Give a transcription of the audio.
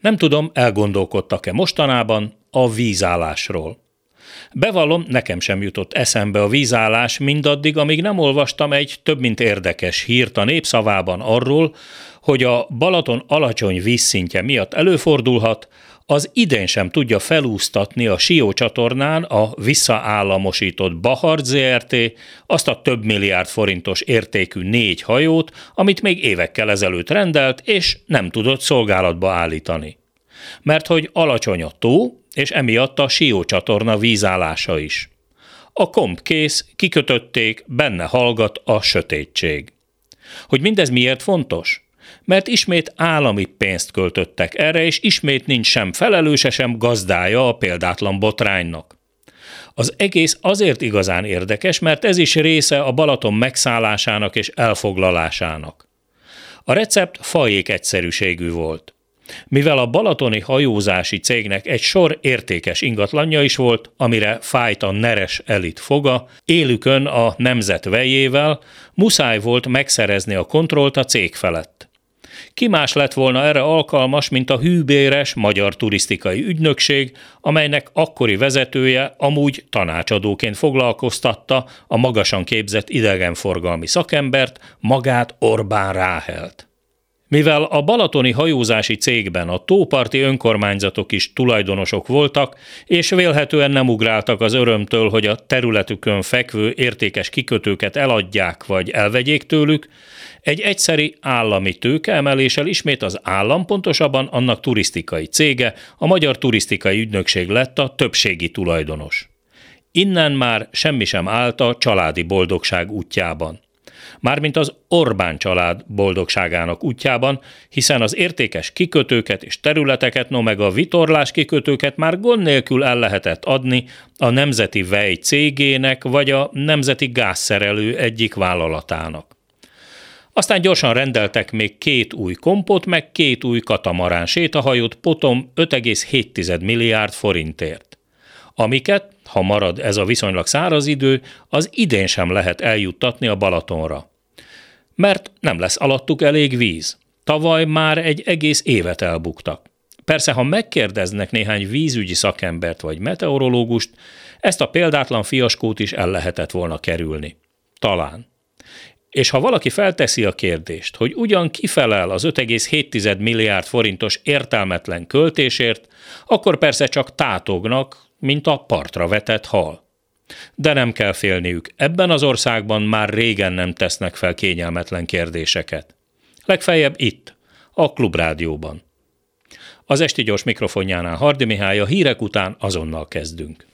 Nem tudom, elgondolkodtak-e mostanában a vízállásról. Bevallom, nekem sem jutott eszembe a vízállás mindaddig, amíg nem olvastam egy több mint érdekes hírt a népszavában arról, hogy a Balaton alacsony vízszintje miatt előfordulhat, az idén sem tudja felúsztatni a Sió csatornán a visszaállamosított Bahart ZRT azt a több milliárd forintos értékű négy hajót, amit még évekkel ezelőtt rendelt, és nem tudott szolgálatba állítani. Mert hogy alacsony a tó, és emiatt a Sió csatorna vízállása is. A komp kész, kikötötték, benne hallgat a sötétség. Hogy mindez miért fontos? Mert ismét állami pénzt költöttek erre, és ismét nincs sem felelőse, sem gazdája a példátlan botránynak. Az egész azért igazán érdekes, mert ez is része a Balaton megszállásának és elfoglalásának. A recept fajék egyszerűségű volt. Mivel a balatoni hajózási cégnek egy sor értékes ingatlanja is volt, amire fájt a neres elit foga, élükön a nemzet vejével, muszáj volt megszerezni a kontrollt a cég felett. Ki más lett volna erre alkalmas, mint a hűbéres Magyar Turisztikai Ügynökség, amelynek akkori vezetője amúgy tanácsadóként foglalkoztatta a magasan képzett idegenforgalmi szakembert, magát Orbán Ráhelt. Mivel a balatoni hajózási cégben a tóparti önkormányzatok is tulajdonosok voltak, és vélhetően nem ugráltak az örömtől, hogy a területükön fekvő értékes kikötőket eladják vagy elvegyék tőlük, egy egyszeri állami tőkeemeléssel ismét az állam, pontosabban annak turisztikai cége, a Magyar Turisztikai Ügynökség lett a többségi tulajdonos. Innen már semmi sem állt a családi boldogság útjában mármint az Orbán család boldogságának útjában, hiszen az értékes kikötőket és területeket, no meg a vitorlás kikötőket már gond nélkül el lehetett adni a Nemzeti Vej cégének vagy a Nemzeti Gázszerelő egyik vállalatának. Aztán gyorsan rendeltek még két új kompot, meg két új katamarán sétahajót potom 5,7 milliárd forintért, amiket ha marad ez a viszonylag száraz idő, az idén sem lehet eljuttatni a Balatonra. Mert nem lesz alattuk elég víz. Tavaly már egy egész évet elbuktak. Persze, ha megkérdeznek néhány vízügyi szakembert vagy meteorológust, ezt a példátlan fiaskót is el lehetett volna kerülni. Talán. És ha valaki felteszi a kérdést, hogy ugyan kifelel az 5,7 milliárd forintos értelmetlen költésért, akkor persze csak tátognak, mint a partra vetett hal. De nem kell félniük, ebben az országban már régen nem tesznek fel kényelmetlen kérdéseket. Legfeljebb itt, a Klubrádióban. Az esti gyors mikrofonjánál Hardi Mihály a hírek után azonnal kezdünk.